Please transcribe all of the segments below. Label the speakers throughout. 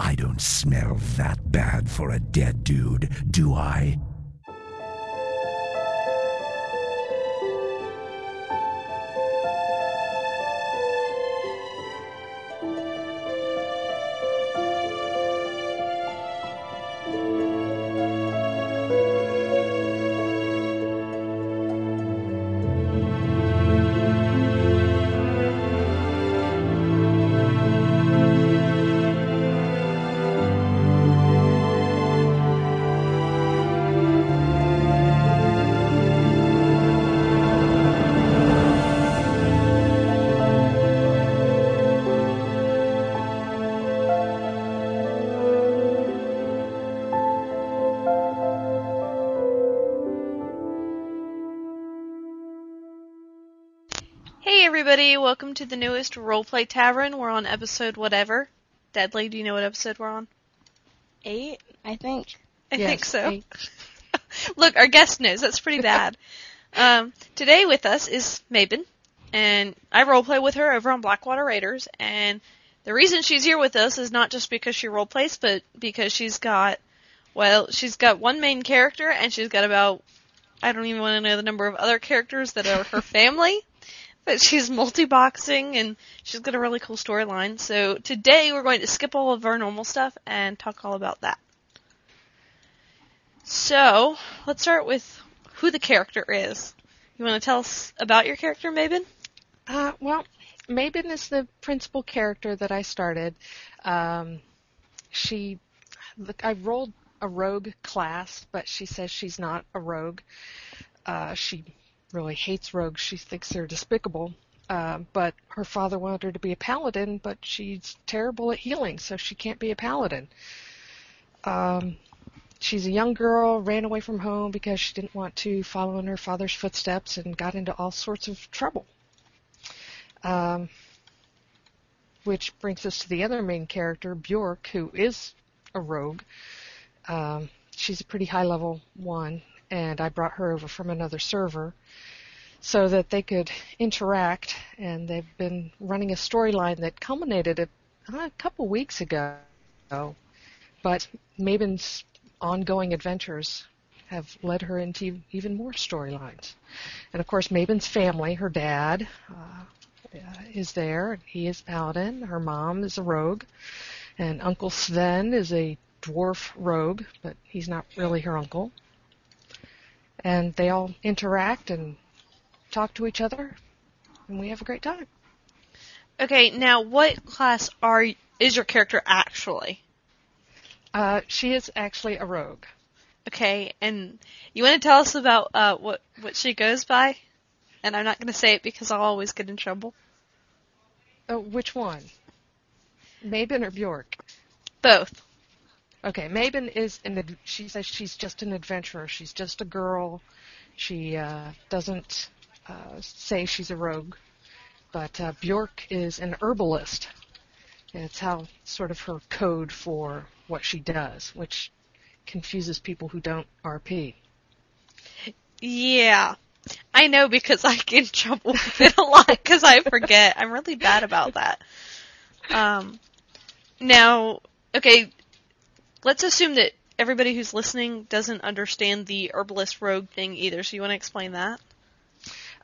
Speaker 1: I don't smell that bad for a dead dude, do I?
Speaker 2: Welcome to the newest Roleplay Tavern. We're on episode whatever. Deadly, do you know what episode we're on?
Speaker 3: Eight, I think.
Speaker 2: I
Speaker 4: Yes,
Speaker 2: think so. Look, our guest knows. That's pretty bad. um, today with us is Mabin, and I roleplay with her over on Blackwater Raiders. And the reason she's here with us is not just because she roleplays, but because she's got, well, she's got one main character, and she's got about, I don't even want to know the number of other characters that are her family. But she's multi-boxing and she's got a really cool storyline. So today we're going to skip all of our normal stuff and talk all about that. So, let's start with who the character is. You want to tell us about your character, Mabin?
Speaker 4: Uh, well, Mabin is the principal character that I started. Um, she, look, I rolled a rogue class, but she says she's not a rogue. Uh, she really hates rogues. She thinks they're despicable. Uh, but her father wanted her to be a paladin, but she's terrible at healing, so she can't be a paladin. Um, she's a young girl, ran away from home because she didn't want to follow in her father's footsteps and got into all sorts of trouble. Um, which brings us to the other main character, Bjork, who is a rogue. Um, she's a pretty high level one, and I brought her over from another server so that they could interact. And they've been running a storyline that culminated a, a couple weeks ago. But Mabin's ongoing adventures have led her into even more storylines. And of course, Mabin's family, her dad, uh, is there. He is Paladin. Her mom is a rogue. And Uncle Sven is a dwarf rogue, but he's not really her uncle. And they all interact and talk to each other, and we have a great time.
Speaker 2: Okay, now what class are is your character actually?
Speaker 4: Uh, she is actually a rogue.
Speaker 2: Okay, and you want to tell us about uh, what what she goes by? And I'm not going to say it because I'll always get in trouble.
Speaker 4: Oh, which one? Mabin or Bjork?
Speaker 2: Both.
Speaker 4: Okay, Mabin is an. She says she's just an adventurer. She's just a girl. She uh, doesn't uh, say she's a rogue. But uh, Bjork is an herbalist. It's how sort of her code for what she does, which confuses people who don't RP.
Speaker 2: Yeah. I know because I get in trouble with it a lot because I forget. I'm really bad about that. Um, now, okay, let's assume that everybody who's listening doesn't understand the herbalist rogue thing either. So you want to explain that?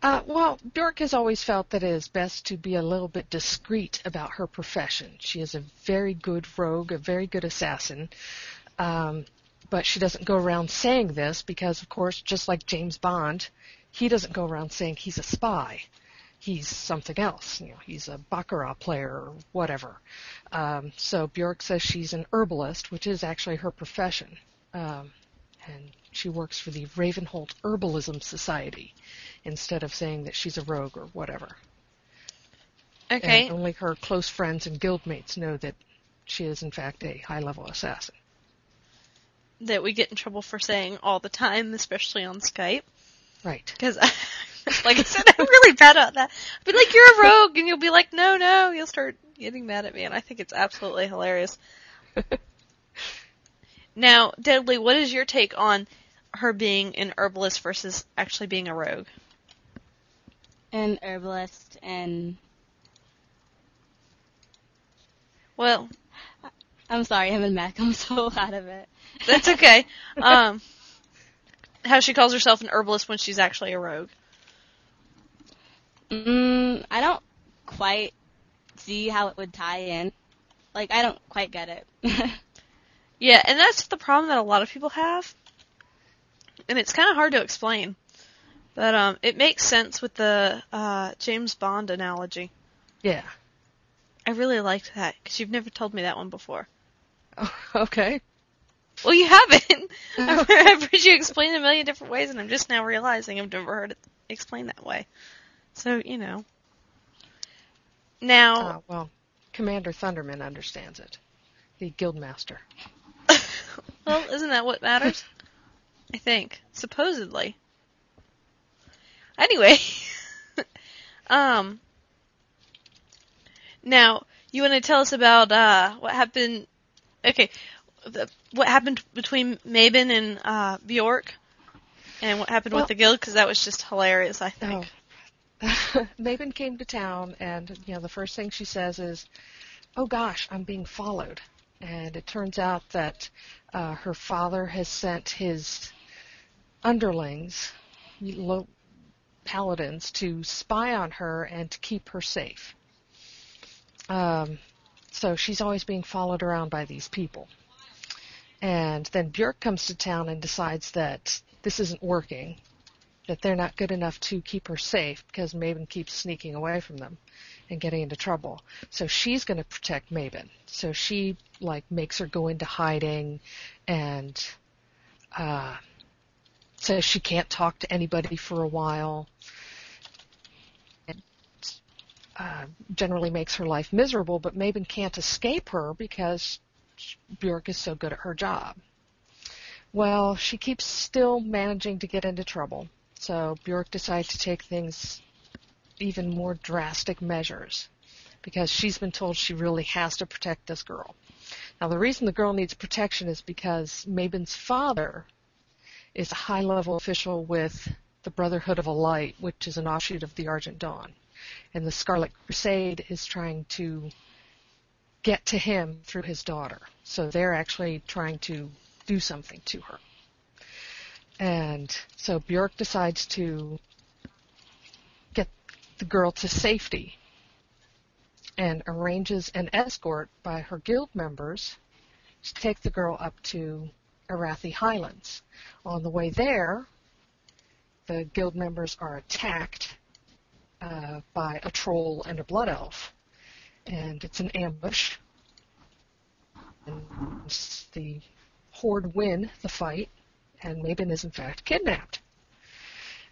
Speaker 4: Uh, well, Bjork has always felt that it is best to be a little bit discreet about her profession. She is a very good rogue, a very good assassin, um, but she doesn't go around saying this because, of course, just like James Bond, he doesn't go around saying he's a spy. He's something else. You know, he's a baccarat player or whatever. Um, so Bjork says she's an herbalist, which is actually her profession, um, and she works for the Ravenholdt Herbalism Society instead of saying that she's a rogue or whatever.
Speaker 2: Okay.
Speaker 4: And only her close friends and guildmates know that she is in fact a high level assassin.
Speaker 2: that we get in trouble for saying all the time, especially on Skype.
Speaker 4: Right.
Speaker 2: Because, like I said, I'm really bad at that. I'll be like, you're a rogue, and you'll be like, no, no. You'll start getting mad at me, and I think it's absolutely hilarious. now, Deadly, what is your take on her being an herbalist versus actually being a rogue?
Speaker 3: An herbalist and
Speaker 2: Well,
Speaker 3: I'm sorry, I'm in mech. I'm so out of it.
Speaker 2: That's okay. Um, how she calls herself an herbalist when she's actually a rogue.
Speaker 3: Mm, I don't quite see how it would tie in. Like, I don't quite get it.
Speaker 2: Yeah, and that's the problem that a lot of people have. And it's kind of hard to explain. But um, it makes sense with the uh, James Bond analogy.
Speaker 4: Yeah.
Speaker 2: I really liked that because you've never told me that one before.
Speaker 4: okay.
Speaker 2: Well, you haven't. I've I've heard you explain it a million different ways, and I'm just now realizing I've never heard it explained that way. So you know. Now,
Speaker 4: Uh, well, Commander Thunderman understands it. The Guildmaster.
Speaker 2: well, isn't that what matters? I think supposedly. Anyway, um, now you want to tell us about uh what happened? Okay, the, what happened between Mabon and uh Bjork, and what happened
Speaker 4: Well-
Speaker 2: with the guild? Because that was just hilarious. I think.
Speaker 4: Oh. Mabon came to town, and you know the first thing she says is, "Oh gosh, I'm being followed." And it turns out that uh, her father has sent his underlings, paladins, to spy on her and to keep her safe. Um, so she's always being followed around by these people. And then Björk comes to town and decides that this isn't working, that they're not good enough to keep her safe because Maven keeps sneaking away from them and getting into trouble. So she's going to protect Maven. So she like makes her go into hiding and uh, says she can't talk to anybody for a while. And uh, generally makes her life miserable, but Maven can't escape her because Bjork is so good at her job. Well, she keeps still managing to get into trouble. So Bjork decides to take things even more drastic measures because she's been told she really has to protect this girl. Now the reason the girl needs protection is because Mabon's father is a high level official with the Brotherhood of a Light, which is an offshoot of the Argent Dawn. And the Scarlet Crusade is trying to get to him through his daughter. So they're actually trying to do something to her. And so Bjork decides to get the girl to safety and arranges an escort by her guild members to take the girl up to Arathi Highlands. On the way there, the guild members are attacked uh, by a troll and a blood elf. And it's an ambush. And the horde win the fight, and Mabon is in fact kidnapped.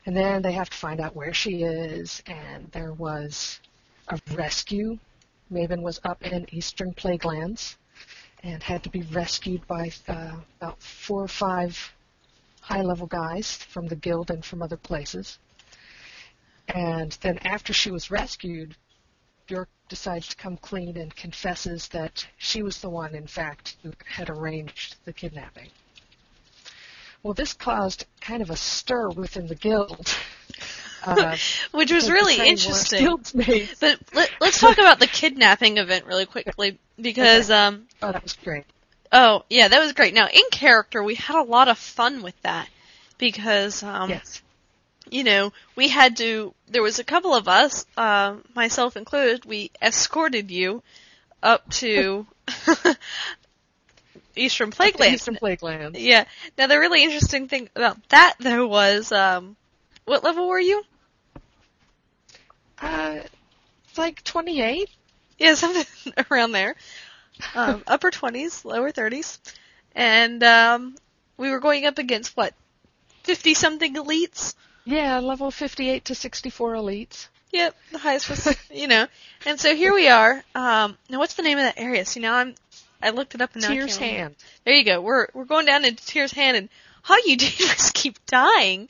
Speaker 4: And then they have to find out where she is, and there was a rescue. Mabon was up in eastern Plaguelands and had to be rescued by uh, about four or five high-level guys from the guild and from other places. And then after she was rescued, Bjork decides to come clean and confesses that she was the one, in fact, who had arranged the kidnapping. Well, this caused kind of a stir within the guild. Uh,
Speaker 2: Which was really
Speaker 4: betraying one of
Speaker 2: interesting. But let, let's talk about the kidnapping event really quickly because um
Speaker 4: Oh, that was great.
Speaker 2: oh yeah that was great. Now in character we had a lot of fun with that because um
Speaker 4: yes.
Speaker 2: you know we had to there was a couple of us uh, myself included we escorted you up to Eastern Plaguelands.
Speaker 4: Eastern Plaguelands.
Speaker 2: Yeah. Now the really interesting thing about that though was um what level were you?
Speaker 4: Uh, it's like 28.
Speaker 2: Yeah, something around there. Um, upper 20s, lower 30s. And um, we were going up against what? 50 something elites?
Speaker 4: Yeah, level 58 to 64 elites.
Speaker 2: Yep, the highest was, you know. And so here we are. Um, now what's the name of that area? See, now I'm, I looked it up and now Tyr's
Speaker 4: hand.
Speaker 2: There you go. We're, we're going down into Tyr's Hand and all you did was keep dying.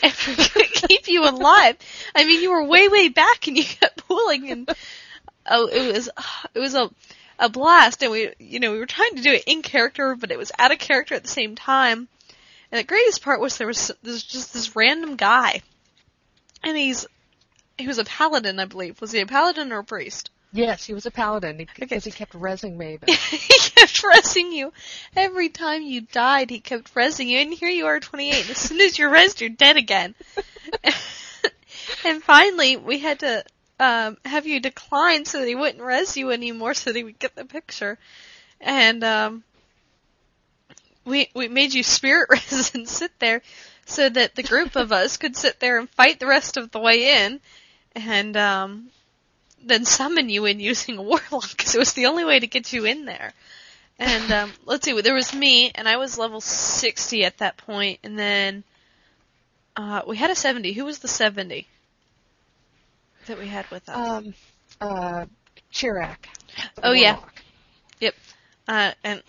Speaker 2: Couldn't keep you alive. I mean, you were way, way back and you kept pulling and, oh, it was, it was a, a blast and we, you know, we were trying to do it in character, but it was out of character at the same time. And the greatest part was there was, there was just this random guy. And he's, he was a paladin, I believe. Was he a paladin or a priest?
Speaker 4: Yes, he was a paladin because he kept resing Maven.
Speaker 2: he kept resing you. Every time you died, he kept resing you, and here you are 28. As soon as you're resed, you're dead again. and finally, we had to um, have you decline so that he wouldn't res you anymore, so that he would get the picture. And um, we we made you spirit res and sit there, so that the group of us could sit there and fight the rest of the way in, and um, then summon you in using a warlock because it was the only way to get you in there. And um, let's see, there was me, and I was level 60 at that point, and then uh, we had a 70. Who was the 70 that we had with us?
Speaker 4: Um, uh, Chirac.
Speaker 2: Oh, yeah. Yep. Uh, and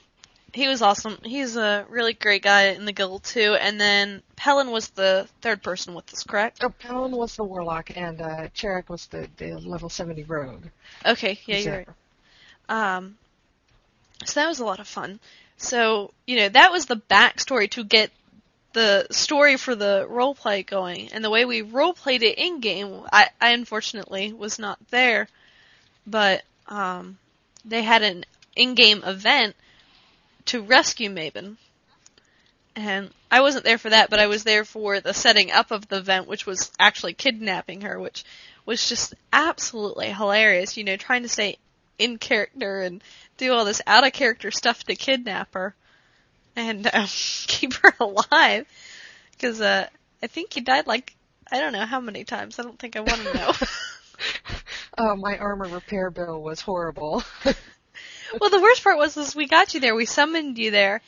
Speaker 2: he was awesome. He's a really great guy in the guild too. And then Pelin was the third person with us, correct?
Speaker 4: Oh, Pelin was the warlock, and uh, Chirac was the, the level 70 rogue.
Speaker 2: Okay, yeah, you're right. Um, so that was a lot of fun. So, you know, that was the backstory to get the story for the roleplay going. And the way we roleplayed it in game, I, I unfortunately was not there, but um, they had an in-game event to rescue Maven. And I wasn't there for that, but I was there for the setting up of the event, which was actually kidnapping her, which was just absolutely hilarious. You know, trying to stay in character and do all this out of character stuff to kidnap her and um, keep her alive. Because uh, I think he died like I don't know how many times. I don't think I want to know.
Speaker 4: Oh, my armor repair bill was horrible.
Speaker 2: well, the worst part was is we got you there. We summoned you there,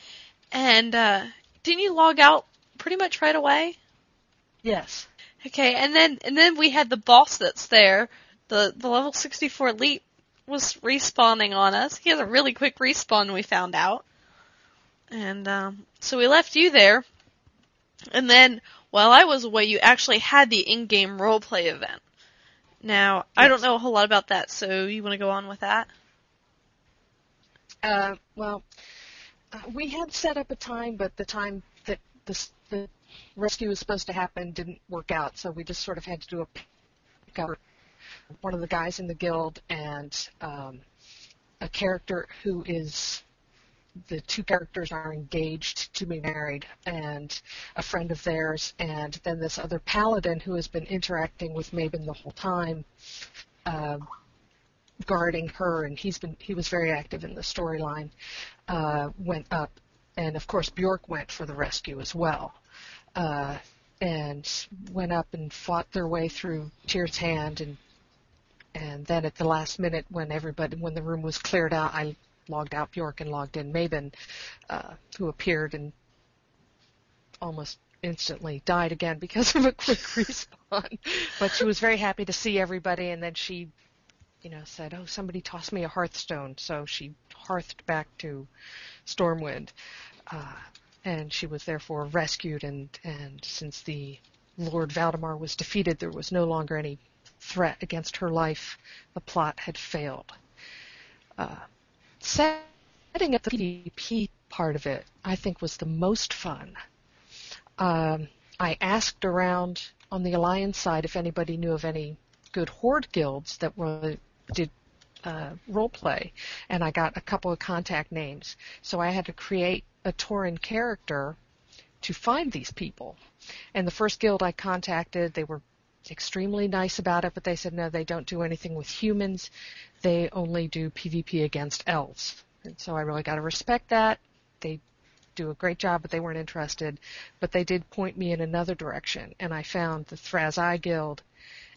Speaker 2: and uh, didn't you log out pretty much right away?
Speaker 4: yes.
Speaker 2: Okay, and then and then we had the boss that's there. The the level 64 elite was respawning on us. He has a really quick respawn. We found out, and um, so we left you there. And then while I was away, you actually had the in-game roleplay event. Now I don't know a whole lot about that, so you want to go on with that?
Speaker 4: Uh, well, we had set up a time, but the time that this, the rescue was supposed to happen didn't work out, so we just sort of had to do a up. One of the guys in the guild and um, a character who is the two characters are engaged to be married, and a friend of theirs, and then this other paladin who has been interacting with Maven the whole time. Uh, guarding her, and he's been he was very active in the storyline. Uh, went up, and of course Bjork went for the rescue as well, uh, and went up and fought their way through Tyr's hand, and and then at the last minute when everybody when the room was cleared out, I logged out Bjork and logged in Maven, uh, who appeared and almost instantly died again because of a quick respawn. But she was very happy to see everybody, and then she you know, said, "Oh, somebody tossed me a hearthstone," so she hearthed back to Stormwind, uh, and she was therefore rescued. And and since the Lord Valdemar was defeated, there was no longer any threat against her life. The plot had failed. Uh, setting up the PvP part of it, I think, was the most fun. Um, I asked around on the Alliance side if anybody knew of any good horde guilds that were did uh, role play, and I got a couple of contact names. So I had to create a Tauren character to find these people. And the first guild I contacted, they were extremely nice about it, but they said no, they don't do anything with humans. They only do PvP against elves. And so I really got to respect that. They do a great job, but they weren't interested. But they did point me in another direction, and I found the Thrazi Guild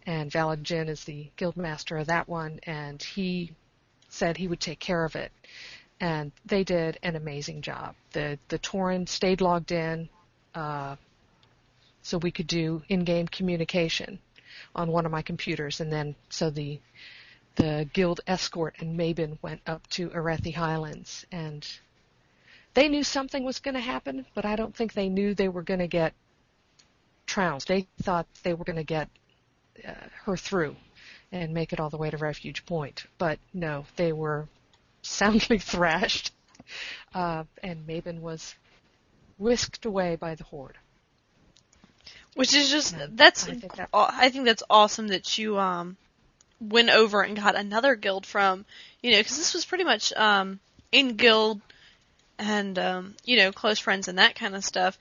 Speaker 4: and Valid is the guild master of that one, and he said he would take care of it. And they did an amazing job. The the Tauren stayed logged in, uh, so we could do in-game communication on one of my computers, and then so the the guild escort and Mabin went up to Arathi Highlands, and they knew something was going to happen, but I don't think they knew they were going to get trounced. They thought they were going to get her through and make it all the way to Refuge Point. But no, they were soundly thrashed, uh, and Maven was whisked away by the horde.
Speaker 2: Which is just
Speaker 4: Yeah,
Speaker 2: that's
Speaker 4: I think that-
Speaker 2: I think that's awesome that you um went over and got another guild from, you know, because this was pretty much um, in guild and um, you know close friends and that kind of stuff,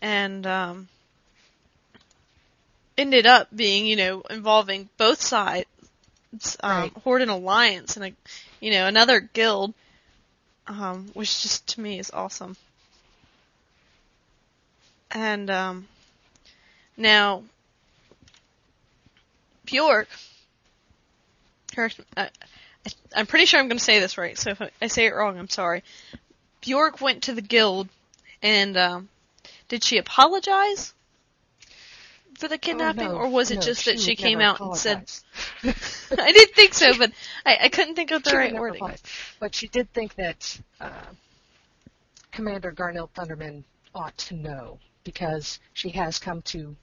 Speaker 2: and um, ended up being you know involving both sides, um,
Speaker 4: Right.
Speaker 2: Horde and Alliance, and a, you know another guild, um, which just to me is awesome. And um, now Bjork, her, uh, I, I'm pretty sure I'm going to say this right, so if I- I say it wrong, I'm sorry. Bjork went to the guild, and um, did she apologize for the kidnapping,
Speaker 4: Oh, no,
Speaker 2: or was it
Speaker 4: no,
Speaker 2: just that she
Speaker 4: would
Speaker 2: came out and said? I didn't think so, but I, I couldn't think of the
Speaker 4: She
Speaker 2: right wording.
Speaker 4: apologize. But she did think that uh, Commander Garnell Thunderman ought to know because she has come to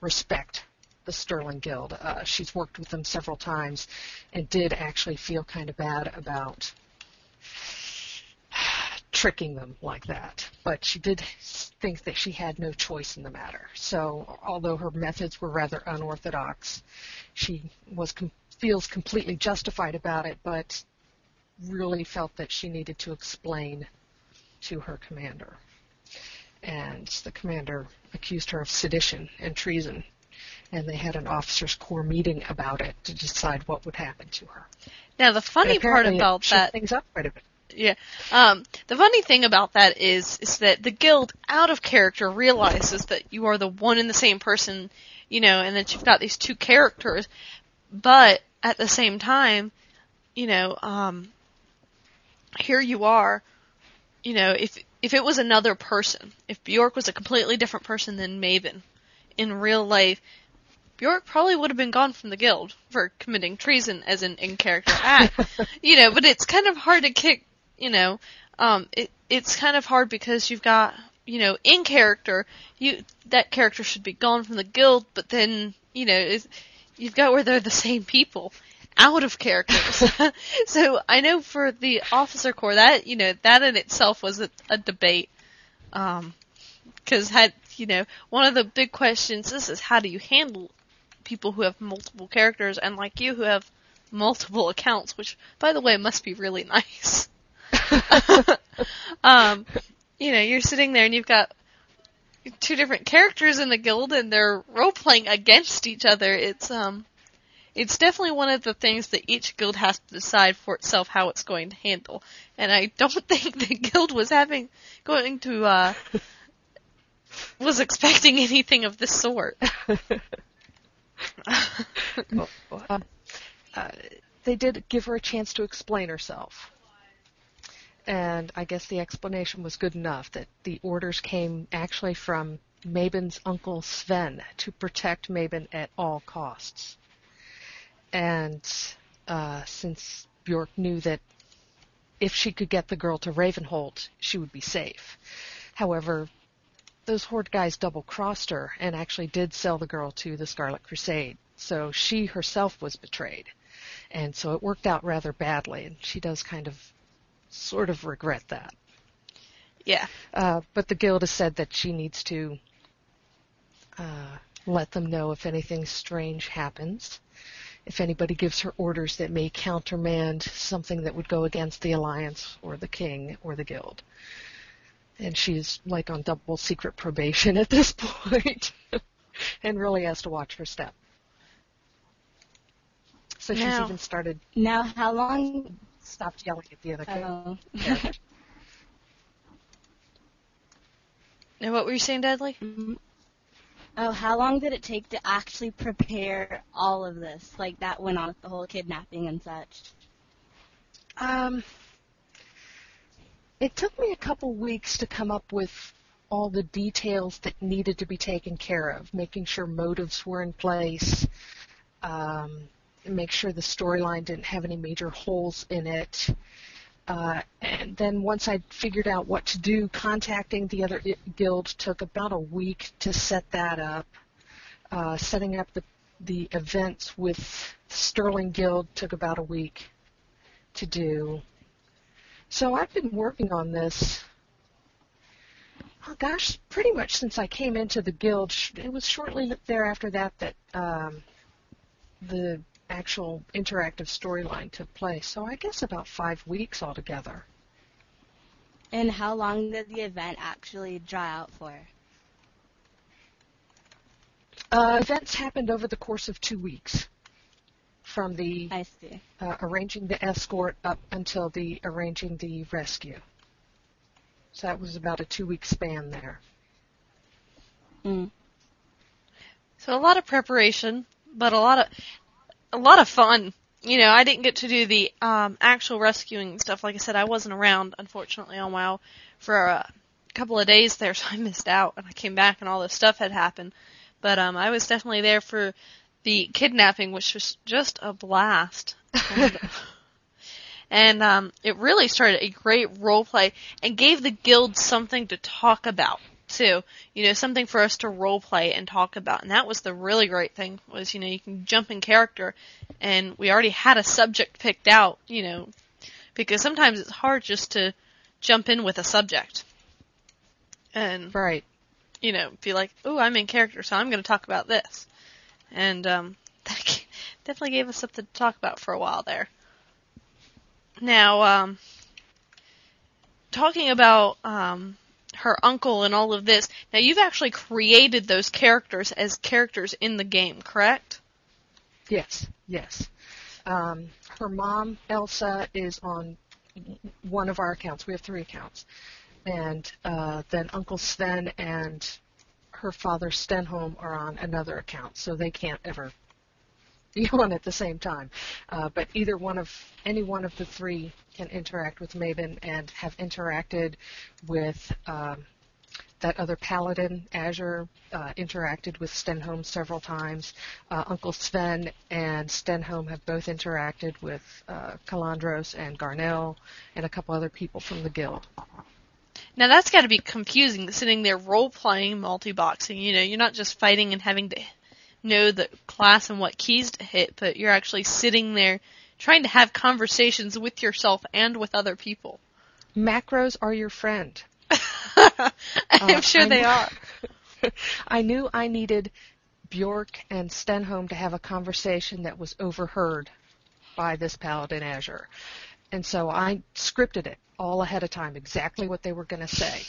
Speaker 4: respect the Sterling Guild. Uh, she's worked with them several times and did actually feel kind of bad about tricking them like that. But she did think that she had no choice in the matter. So, although her methods were rather unorthodox, she was com- feels completely justified about it, but really felt that she needed to explain to her commander. And the commander accused her of sedition and treason. And they had an officers' corps meeting about it to decide what would happen to her.
Speaker 2: Now the funny part about that
Speaker 4: things up quite a bit.
Speaker 2: Yeah. Um, the funny thing about that is, is that the guild, out of character, realizes that you are the one and the same person, you know, and that you've got these two characters, but at the same time, you know, um, here you are, you know, if if it was another person, if Bjork was a completely different person than Maven in real life, Bjork probably would have been gone from the guild for committing treason as an in character act. you know, but it's kind of hard to kick, you know, um, it, it's kind of hard because you've got, you know, in character, you, that character should be gone from the guild, but then, you know, you've got where they're the same people out of characters. so I know for the officer corps that, you know, that in itself was a, a debate. Um, cause had, you know, one of the big questions is, is how do you handle people who have multiple characters and like you who have multiple accounts, which by the way must be really nice. um, you know, you're sitting there and you've got two different characters in the guild and they're role playing against each other. It's um it's definitely one of the things that each guild has to decide for itself how it's going to handle. And I don't think the guild was having going to uh was expecting anything of this sort.
Speaker 4: Um, uh, they did give her a chance to explain herself. And I guess the explanation was good enough that the orders came actually from Maben's uncle Sven to protect Maben at all costs. And uh, since Bjork knew that if she could get the girl to Ravenholdt, she would be safe. However, those Horde guys double crossed her and actually did sell the girl to the Scarlet Crusade. So she herself was betrayed. And so it worked out rather badly, and she does kind of sort of regret that.
Speaker 2: Yeah.
Speaker 4: Uh, but the guild has said that she needs to uh, let them know if anything strange happens. If anybody gives her orders that may countermand something that would go against the alliance or the king or the guild. And she's like on double secret probation at this point and really has to watch her step. So she's even started
Speaker 3: Now, how long?
Speaker 4: Stopped yelling at the other guy.
Speaker 3: Oh.
Speaker 2: Now what were you saying, Dudley?
Speaker 3: oh, how long did it take to actually prepare all of this? Like that went on with the whole kidnapping and such.
Speaker 4: Um, it took me a couple weeks to come up with all the details that needed to be taken care of, making sure motives were in place, um, make sure the storyline didn't have any major holes in it. Uh, and then once I figured out what to do, contacting the other guild took about a week to set that up. Uh, setting up the the events with Sterling Guild took about a week to do. So I've been working on this. Oh gosh, pretty much since I came into the guild. It was shortly thereafter that that um, the actual interactive storyline took place. So I guess about five weeks altogether.
Speaker 3: And how long did the event actually draw out for?
Speaker 4: Uh, events happened over the course of two weeks, from the
Speaker 3: I see.
Speaker 4: uh, arranging the escort up until the arranging the rescue. So that was about a two-week span there.
Speaker 3: Mm.
Speaker 2: So a lot of preparation, but a lot of a lot of fun. You know, I didn't get to do the um, actual rescuing stuff. Like I said, I wasn't around, unfortunately, on WoW for a couple of days there, so I missed out. And I came back, and all this stuff had happened. But um, I was definitely there for the kidnapping, which was just a blast. And, and um, it really started a great role play and gave the guild something to talk about too. You know, something for us to role play and talk about. And that was the really great thing was, you know, you can jump in character and we already had a subject picked out, you know, because sometimes it's hard just to jump in with a subject. And,
Speaker 4: Right.
Speaker 2: you know, be like, "Oh, I'm in character, so I'm going to talk about this." And um that definitely gave us something to talk about for a while there. Now, um talking about um her uncle and all of this. Now you've actually created those characters as characters in the game, correct?
Speaker 4: Yes, yes. Um, her mom, Elsa, is on one of our accounts. We have three accounts. And uh, then Uncle Sven and her father, Stenholm, are on another account, so they can't ever be on at the same time. Uh, but either one of, any one of the three can interact with Maven and have interacted with um, that other paladin, Azure, uh, interacted with Stenholm several times. Uh, Uncle Sven and Stenholm have both interacted with uh, Kalandros and Garnell and a couple other people from the guild.
Speaker 2: Now that's got to be confusing, sitting there role playing multi-boxing. You know, you're not just fighting and having to know the class and what keys to hit, but you're actually sitting there trying to have conversations with yourself and with other people.
Speaker 4: Macros are your friend.
Speaker 2: I'm
Speaker 4: Uh,
Speaker 2: sure
Speaker 4: I
Speaker 2: they
Speaker 4: knew-
Speaker 2: are.
Speaker 4: I knew I needed Bjork and Stenholm to have a conversation that was overheard by this paladin Azure. And so I scripted it all ahead of time, exactly what they were going to say.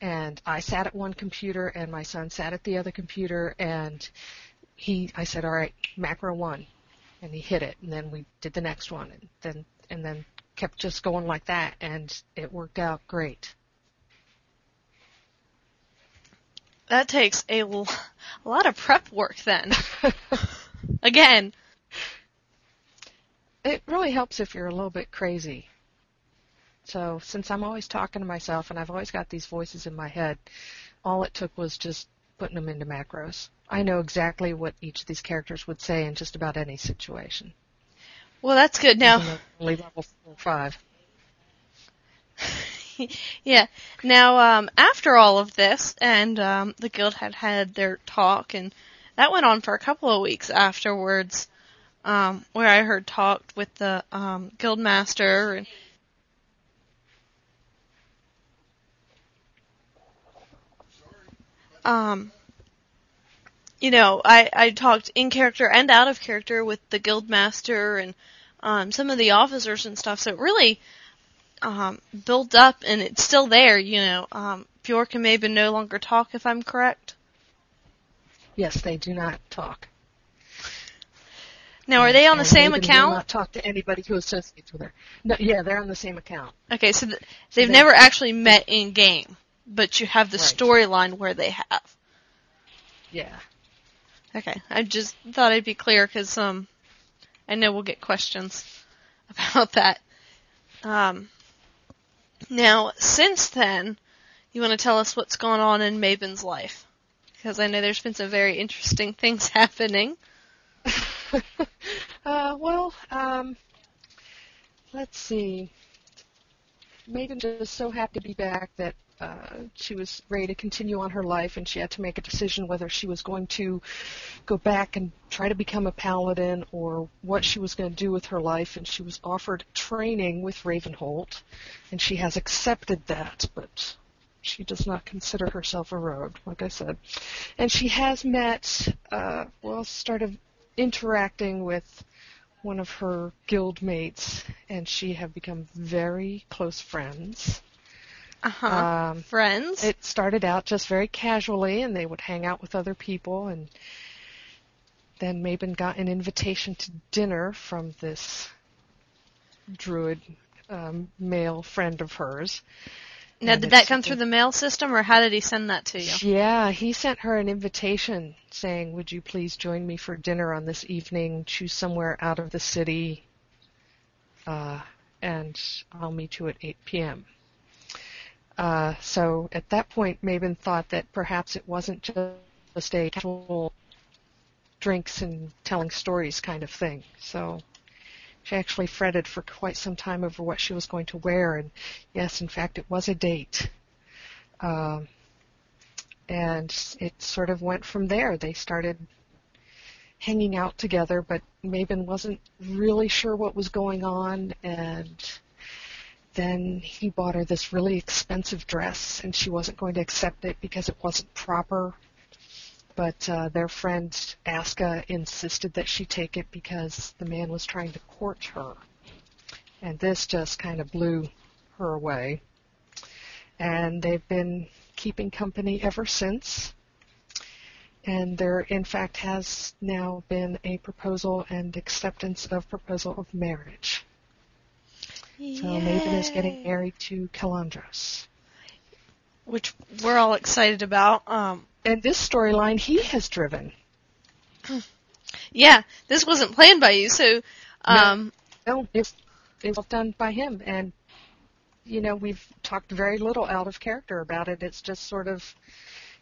Speaker 4: And I sat at one computer and my son sat at the other computer and he, I said, all right, macro one. And he hit it and then we did the next one and then, and then kept just going like that and it worked out great.
Speaker 2: That takes a, l- a lot of prep work then. Again,
Speaker 4: It really helps if you're a little bit crazy. So, since I'm always talking to myself and I've always got these voices in my head, all it took was just putting them into macros. I know exactly what each of these characters would say in just about any situation.
Speaker 2: well that's good. Now,
Speaker 4: Even though they're only level four or five.
Speaker 2: yeah. Now, um, after all of this, and um, the guild had had their talk, and that went on for a couple of weeks afterwards, um, where I heard talked with the um, guild master and. Um, you know, I, I talked in character and out of character with the guild master and um, some of the officers and stuff. So it really um, built up, and it's still there. You know, um, Bjork and Maven no longer talk, if I'm correct.
Speaker 4: Yes, they do not talk.
Speaker 2: Now, are they on the
Speaker 4: And
Speaker 2: same
Speaker 4: Maven Will
Speaker 2: account?
Speaker 4: not talk to anybody who associates with her. No, yeah, they're on the same account.
Speaker 2: Okay, so th- they've
Speaker 4: they-
Speaker 2: never actually met in game, but you have the
Speaker 4: Right.
Speaker 2: storyline where they have.
Speaker 4: Yeah.
Speaker 2: Okay, I just thought I'd be clear because um, I know we'll get questions about that. Um, now, since then, you want to tell us what's gone on in Maven's life? Because I know there's been some very interesting things happening.
Speaker 4: uh, well, um, let's see. Maven just so happy to be back that uh, she was ready to continue on her life, and she had to make a decision whether she was going to go back and try to become a paladin or what she was going to do with her life. And she was offered training with Ravenholdt, and she has accepted that, but she does not consider herself a rogue, like I said. And she has met, uh, well, started interacting with one of her guild mates, and she have become very close friends.
Speaker 2: Uh huh.
Speaker 4: Um,
Speaker 2: Friends.
Speaker 4: it started out just very casually, and they would hang out with other people, and then Mabon got an invitation to dinner from this druid um, male friend of hers.
Speaker 2: now,
Speaker 4: and
Speaker 2: did that come through the mail system, or how did he send that to you?
Speaker 4: Yeah, he sent her an invitation saying, "Would you please join me for dinner on this evening? Choose somewhere out of the city, uh, and I'll meet you at 8 p.m." Uh, so at that point, Mabon thought that perhaps it wasn't just a casual drinks and telling stories kind of thing. So she actually fretted for quite some time over what she was going to wear, and yes, in fact, it was a date. Um, and it sort of went from there. They started hanging out together, but Mabon wasn't really sure what was going on, and then he bought her this really expensive dress, and she wasn't going to accept it because it wasn't proper. But uh, their friend Aska insisted that she take it because the man was trying to court her, and this just kind of blew her away. And they've been keeping company ever since. And there, in fact, has now been a proposal and acceptance of proposal of marriage. So Maven is getting married to Kalandros.
Speaker 2: which we're all excited about. Um,
Speaker 4: And this storyline he has driven.
Speaker 2: yeah, this wasn't planned by you, so um,
Speaker 4: No, it's, it's all done by him. And, you know, we've talked very little out of character about it. It's just sort of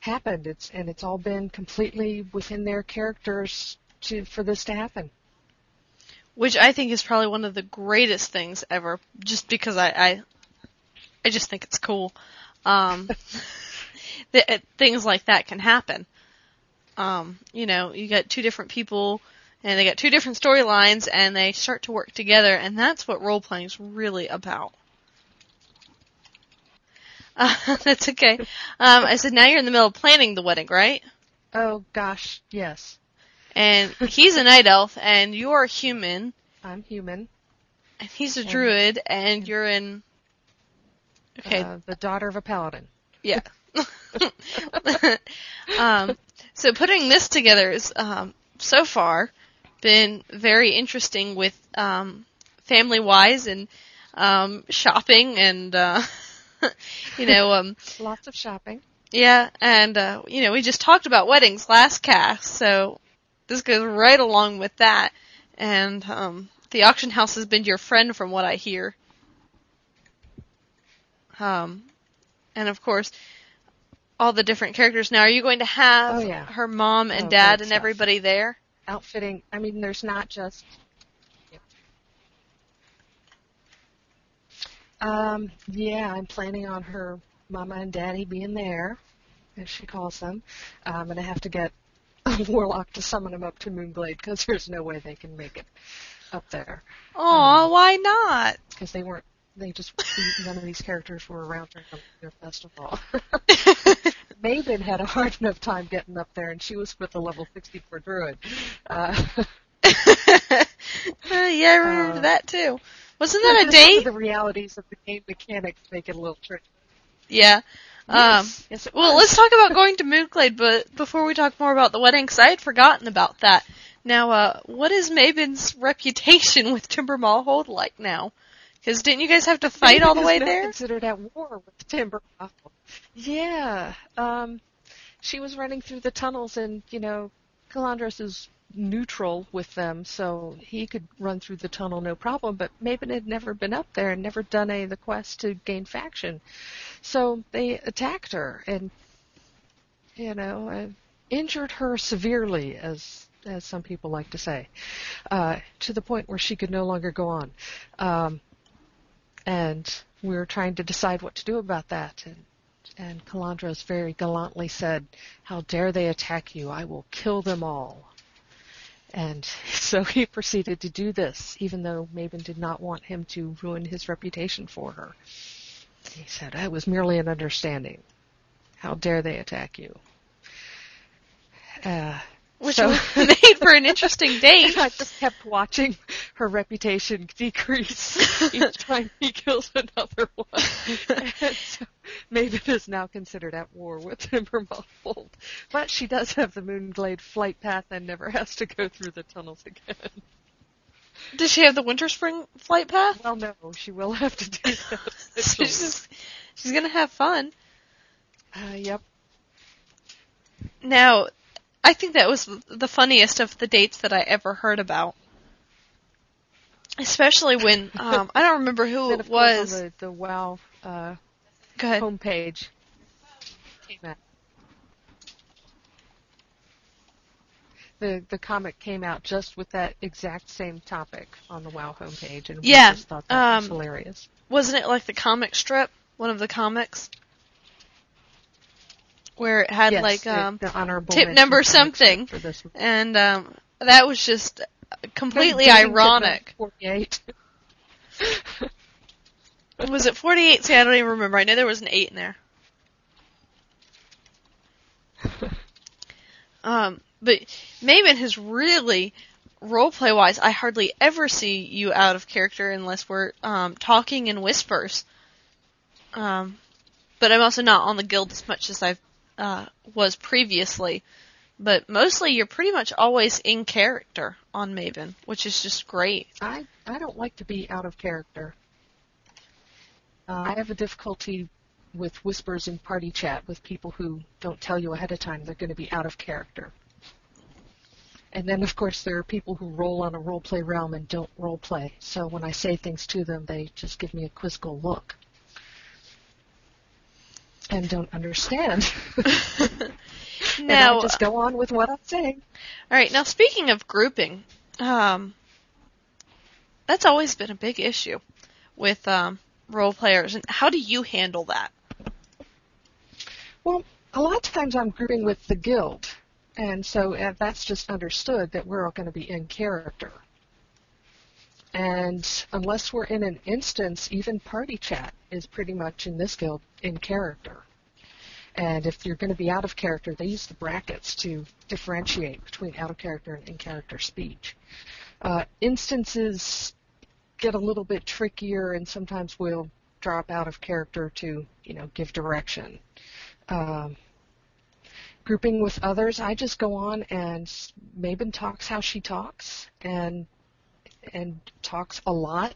Speaker 4: happened. It's And it's all been completely within their characters to for this to happen.
Speaker 2: Which I think is probably one of the greatest things ever, just because I I, I just think it's cool. Um, that uh, things like that can happen. Um, you know, you got two different people and they got two different storylines and they start to work together and that's what role playing is really about. Uh, that's okay. Um, I said now you're in the middle of planning the wedding, right?
Speaker 4: Oh, gosh, yes.
Speaker 2: And he's a night elf and you're a human
Speaker 4: I'm human.
Speaker 2: and he's a
Speaker 4: And-
Speaker 2: druid and you're in Okay,
Speaker 4: Uh, the daughter of a paladin.
Speaker 2: Yeah. um, so putting this together is um, so far been very interesting with um, family wise and um, shopping and uh, you know um,
Speaker 4: Lots of shopping.
Speaker 2: yeah and uh, you know we just talked about weddings last cast so this goes right along with that and um, the auction house has been your friend from what I hear. Um, and of course, all the different characters. Now, are you going to have
Speaker 4: Oh, yeah.
Speaker 2: her mom and
Speaker 4: Oh,
Speaker 2: dad and
Speaker 4: stuff.
Speaker 2: everybody there?
Speaker 4: Outfitting. I mean, there's not just. Um, yeah, I'm planning on her mama and daddy being there, as she calls them. I'm going to have to get warlock to summon them up to Moonglade because there's no way they can make it up there
Speaker 2: Aw, why not?
Speaker 4: because they weren't. They just none of these characters were around during their festival. Maven had a hard enough time getting up there, and she was with a level 64 druid. Uh,
Speaker 2: Uh, yeah, I remember
Speaker 4: Uh,
Speaker 2: that too. Wasn't that a date?
Speaker 4: The realities of the game mechanics make it a little tricky.
Speaker 2: Yeah. Um,
Speaker 4: Yes, yes,
Speaker 2: well, let's talk about going to Moonglade, but before we talk more about the wedding, 'cause I had forgotten about that. Now, uh, what is Maven's reputation with Timbermaw Hold like now? Because didn't you guys have to fight all the way there?
Speaker 4: Considered at war with Timber. Yeah. Um, she was running through the tunnels, and you know, Kalandros is neutral with them, so he could run through the tunnel no problem. But Maven had never been up there and never done any of the quests to gain faction, so they attacked her and you know injured her severely, as as some people like to say, uh, to the point where she could no longer go on. Um, and we were trying to decide what to do about that. And, and very gallantly said, How dare they attack you? I will kill them all. And so he proceeded to do this, even though Maven did not want him to ruin his reputation for her. He said, It was merely an understanding. How dare they attack you? Uh,
Speaker 2: which
Speaker 4: So-
Speaker 2: made for an interesting date.
Speaker 4: I just kept watching her reputation decrease each time he kills another one. And so Maven is now considered at war with Timbermaw. But she does have the Moonglade flight path and never has to go through the tunnels again.
Speaker 2: Does she have the Winter Spring flight path?
Speaker 4: Well, no, she will have to do that.
Speaker 2: So she's just, she's gonna have fun.
Speaker 4: Uh, yep.
Speaker 2: Now, I think that was the funniest of the dates that I ever heard about. Especially when um, I don't remember who it was.
Speaker 4: on the, the WoW uh, homepage. came out. The the comic came out just with that exact same topic on the WoW homepage, and
Speaker 2: Yeah,
Speaker 4: we just thought that was
Speaker 2: um,
Speaker 4: hilarious.
Speaker 2: Wasn't it like the comic strip? One of the comics where it had
Speaker 4: yes,
Speaker 2: like um, tip number something. and um, that was just completely ironic.
Speaker 4: Forty-eight.
Speaker 2: Was it 48? See, I don't even remember. I know there was an 8 in there. Um, but Maven has really, roleplay wise, I hardly ever see you out of character unless we're um, talking in whispers. Um, but I'm also not on the guild as much as I uh, was previously. But mostly, you're pretty much always in character on Maven, which is just great.
Speaker 4: I I don't like to be out of character. Uh, I have a difficulty with whispers in party chat with people who don't tell you ahead of time they're going to be out of character. And then, of course, there are people who roll on a roleplay realm and don't roleplay. So when I say things to them, they just give me a quizzical look and don't understand. and
Speaker 2: Now,
Speaker 4: just go on with what I'm saying.
Speaker 2: All right. Now, speaking of grouping, um, that's always been a big issue with um, role players. And how do you handle that?
Speaker 4: Well, a lot of times I'm grouping with the guild, and so uh, that's just understood that we're all going to be in character. And unless we're in an instance, even party chat is pretty much in this guild in character. And if you're going to be out of character, they use the brackets to differentiate between out of character and in character speech. Uh, instances get a little bit trickier, and sometimes we'll drop out of character to, you know, give direction. Um, grouping with others, I just go on and Maven talks how she talks, and and talks a lot.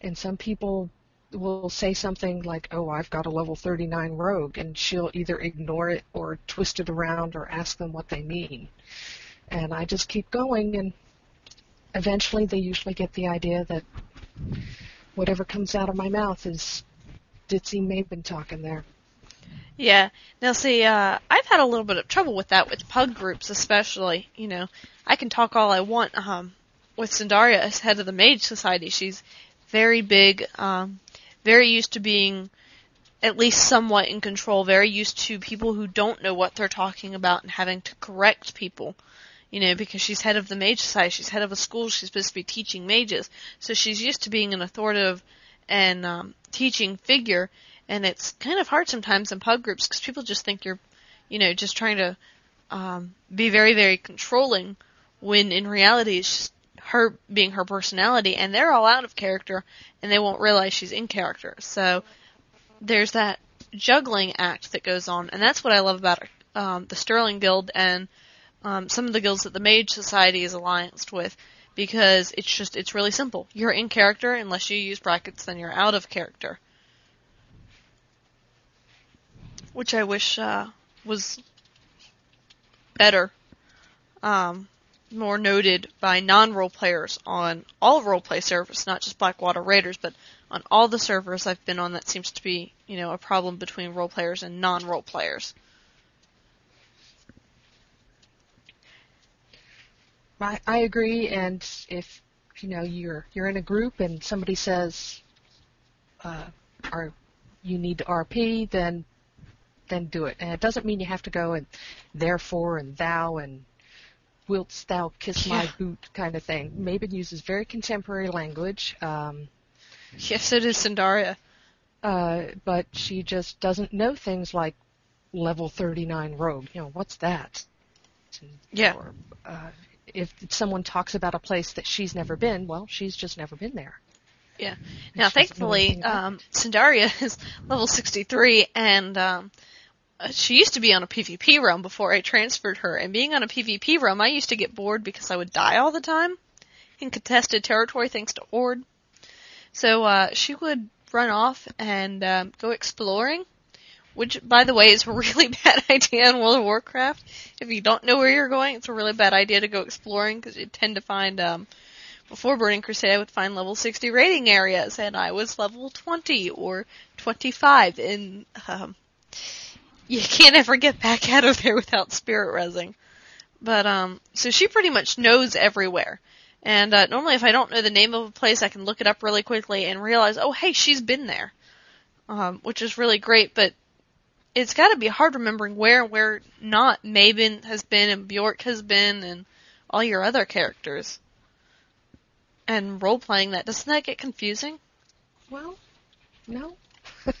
Speaker 4: And some people will say something like, "Oh, I've got a level 39 rogue," and she'll either ignore it or twist it around or ask them what they mean. And I just keep going, and eventually they usually get the idea that whatever comes out of my mouth is ditzy Maven talking there.
Speaker 2: Yeah. Now, see, uh, I've had a little bit of trouble with that with pug groups, especially. You know, I can talk all I want. Um, with Sandaria as head of the Mage Society, she's very big, um, very used to being at least somewhat in control, very used to people who don't know what they're talking about and having to correct people. You know, because she's head of the Mage Society, she's head of a school, she's supposed to be teaching mages, so she's used to being an authoritative and um, teaching figure, and it's kind of hard sometimes in pug groups because people just think you're, you know, just trying to um, be very, very controlling, when in reality it's just her being her personality, and they're all out of character, and they won't realize she's in character. So there's that juggling act that goes on, and that's what I love about um, the Sterling Guild and um, some of the guilds that the Mage Society is allianced with, because it's just it's really simple. You're in character unless you use brackets, then you're out of character. Which I wish uh, was better, um, more noted by non-role players on all roleplay servers, not just Blackwater Raiders, but on all the servers I've been on. That seems to be, you know, a problem between role players and non-role players.
Speaker 4: I, I agree, and if you know you're you're in a group and somebody says, uh, "Are you need to RP?" then then do it, and it doesn't mean you have to go and therefore and thou and wilt thou kiss my boot kind of thing. Maven uses very contemporary language, um,
Speaker 2: Yes, it is Sandaria.
Speaker 4: uh, but she just doesn't know things like level 39 rogue. You know what's that?
Speaker 2: Yeah.
Speaker 4: Or, uh, if someone talks about a place that she's never been, well, she's just never been there.
Speaker 2: Yeah. Now,
Speaker 4: she doesn't know
Speaker 2: thankfully, um, Cindaria is level 63, and um, she used to be on a PvP run before I transferred her. And being on a PvP run, I used to get bored because I would die all the time in contested territory thanks to Horde. So uh, she would run off and um, go exploring, which, by the way, is a really bad idea in World of Warcraft. If you don't know where you're going, it's a really bad idea to go exploring because you tend to find um, before Burning Crusade, I would find level 60 raiding areas, and I was level 20 or 25, in um, you can't ever get back out of there without spirit resing. But um, so she pretty much knows everywhere. And uh, normally, if I don't know the name of a place, I can look it up really quickly and realize, oh, hey, she's been there, um, which is really great. But it's got to be hard remembering where and where not Maven has been and Bjork has been and all your other characters and role playing that doesn't that get confusing?
Speaker 4: Well, no.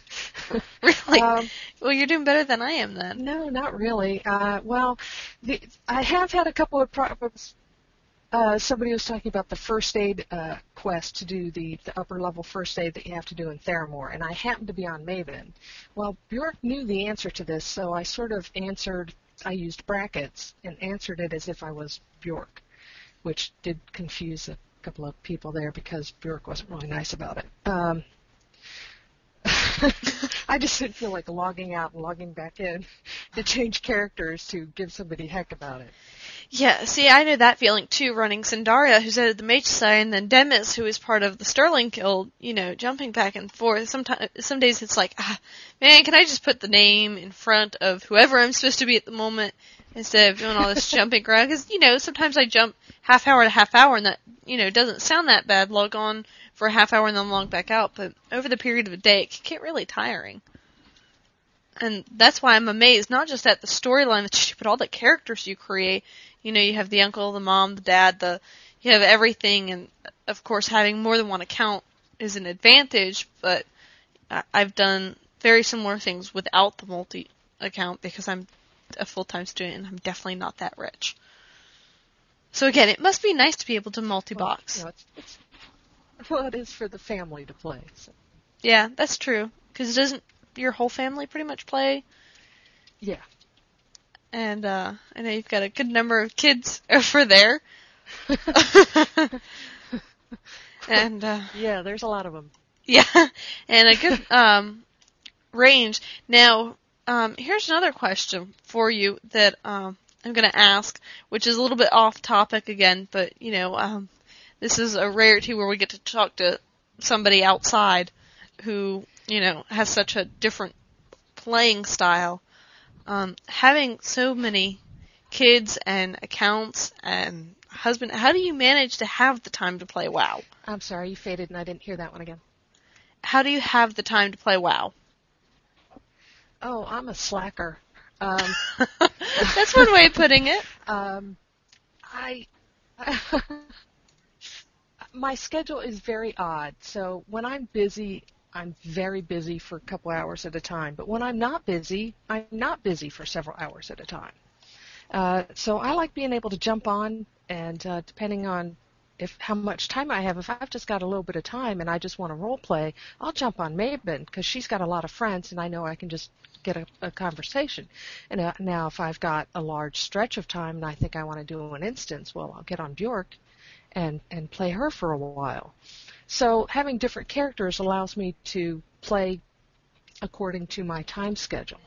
Speaker 2: Really?
Speaker 4: Um,
Speaker 2: well, you're doing better than I am then.
Speaker 4: No, not really. Uh, well, the, I have had a couple of problems. Uh, somebody was talking about the first aid uh, quest to do the, the upper level first aid that you have to do in Theramore, and I happened to be on Maven. Well, Bjork knew the answer to this, so I sort of answered. I used brackets and answered it as if I was Bjork, which did confuse a couple of people there because Bjork wasn't really nice about it. Um, I just didn't feel like logging out and logging back in to change characters to give somebody heck about it.
Speaker 2: Yeah, see, I know that feeling too, running Sindaria, who's of the Mage Society, and then Demis, who is part of the Sterling Guild, you know, jumping back and forth. Sometimes, some days it's like, ah, man, can I just put the name in front of whoever I'm supposed to be at the moment instead of doing all this jumping around? Because, you know, sometimes I jump half hour to half hour and that, you know, doesn't sound that bad, log on for a half hour and then log back out, but over the period of a day, it can get really tiring. And that's why I'm amazed, not just at the storyline that you do, but all the characters you create. You know, you have the uncle, the mom, the dad, the, you have everything, and of course having more than one account is an advantage, but I've done very similar things without the multi account because I'm a full-time student and I'm definitely not that rich. So again, it must be nice to be able to multi-box.
Speaker 4: You know, it's, it's, well, it is for the family to play. So.
Speaker 2: Yeah, that's true. Because doesn't your whole family pretty much play?
Speaker 4: Yeah.
Speaker 2: And uh, I know you've got a good number of kids over there. and uh,
Speaker 4: Yeah, there's a lot of them.
Speaker 2: yeah, and a good um, range. Now, um, here's another question for you that um, I'm going to ask, which is a little bit off topic again, but you know, um, this is a rarity where we get to talk to somebody outside who you know has such a different playing style. Um, having so many kids and accounts and husband, how do you manage to have the time to play WoW?
Speaker 4: I'm sorry, you faded and I didn't hear that one again.
Speaker 2: How do you have the time to play WoW?
Speaker 4: Oh, I'm a slacker. Um,
Speaker 2: That's one way of putting it.
Speaker 4: um, I my schedule is very odd. So when I'm busy, I'm very busy for a couple hours at a time. But when I'm not busy, I'm not busy for several hours at a time. Uh, so I like being able to jump on, and uh, depending on if how much time I have, if I've just got a little bit of time and I just want to role play, I'll jump on Maven because she's got a lot of friends, and I know I can just get a, a conversation. And uh, now, if I've got a large stretch of time and I think I want to do an instance, well, I'll get on Bjork and and play her for a while. So having different characters allows me to play according to my time schedule.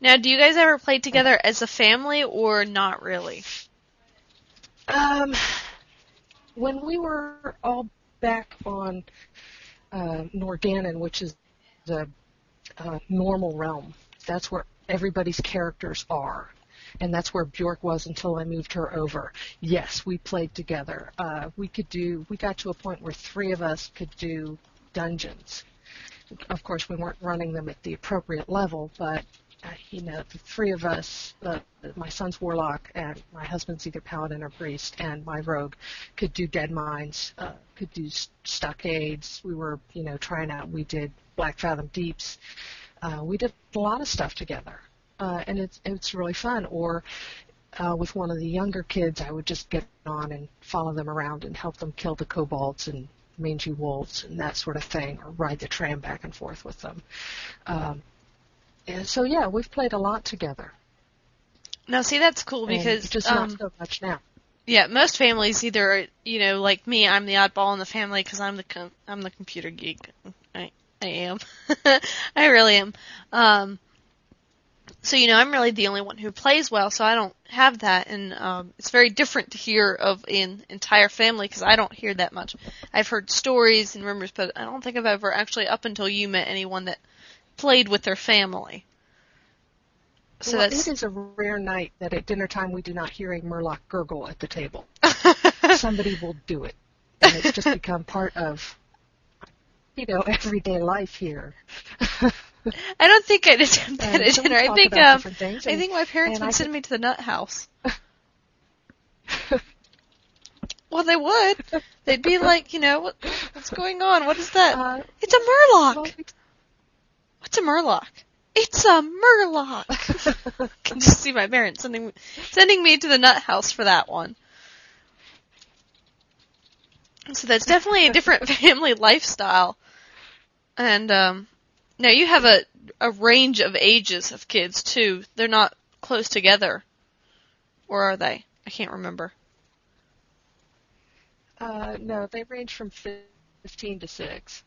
Speaker 2: Now, do you guys ever play together as a family or not really?
Speaker 4: Um, when we were all back on uh, Norgannon, which is the uh, normal realm, that's where everybody's characters are. And that's where Bjork was until I moved her over. Yes, we played together. Uh, we could do. We got to a point where three of us could do dungeons. Of course, we weren't running them at the appropriate level, but uh, you know, the three of us, uh, my son's warlock and my husband's either paladin or priest, and my rogue could do Deadmines, uh, could do stockades. We were, you know, trying out. We did Blackfathom Deeps. Uh, we did a lot of stuff together, uh, and it's it's really fun. Or uh, with one of the younger kids, I would just get on and follow them around and help them kill the kobolds and mangy wolves and that sort of thing, or ride the tram back and forth with them. Um, and so, yeah, we've played a lot together.
Speaker 2: Now, see, that's cool
Speaker 4: and
Speaker 2: because
Speaker 4: just
Speaker 2: um,
Speaker 4: not so much now.
Speaker 2: yeah, most families either you know like me, I'm the oddball in the family because I'm the com- I'm the computer geek. I I am, I really am. Um, so you know, I'm really the only one who plays well, so I don't have that, and um, it's very different to hear of an entire family because I don't hear that much. I've heard stories and rumors, but I don't think I've ever actually, up until you met anyone that played with their family. So
Speaker 4: well,
Speaker 2: that's
Speaker 4: it is a rare night that at dinner time we do not hear a Murloc gurgle at the table. Somebody will do it, and it's just become part of, you know, everyday life here.
Speaker 2: I don't think I'd attempt that
Speaker 4: And
Speaker 2: at dinner. I think um,
Speaker 4: things,
Speaker 2: I think my parents would
Speaker 4: I
Speaker 2: send
Speaker 4: could-
Speaker 2: me to the nut house. Well, they would. They'd be like, you know, what, what's going on? What is that?
Speaker 4: Uh,
Speaker 2: it's a murloc.
Speaker 4: well,
Speaker 2: What's a murloc? It's a murloc. can just see my parents sending sending me to the nut house for that one. So that's definitely a different family lifestyle. And um now you have a a range of ages of kids too. They're not close together. Or are they? I can't remember.
Speaker 4: uh, no, they range from 15 to 6.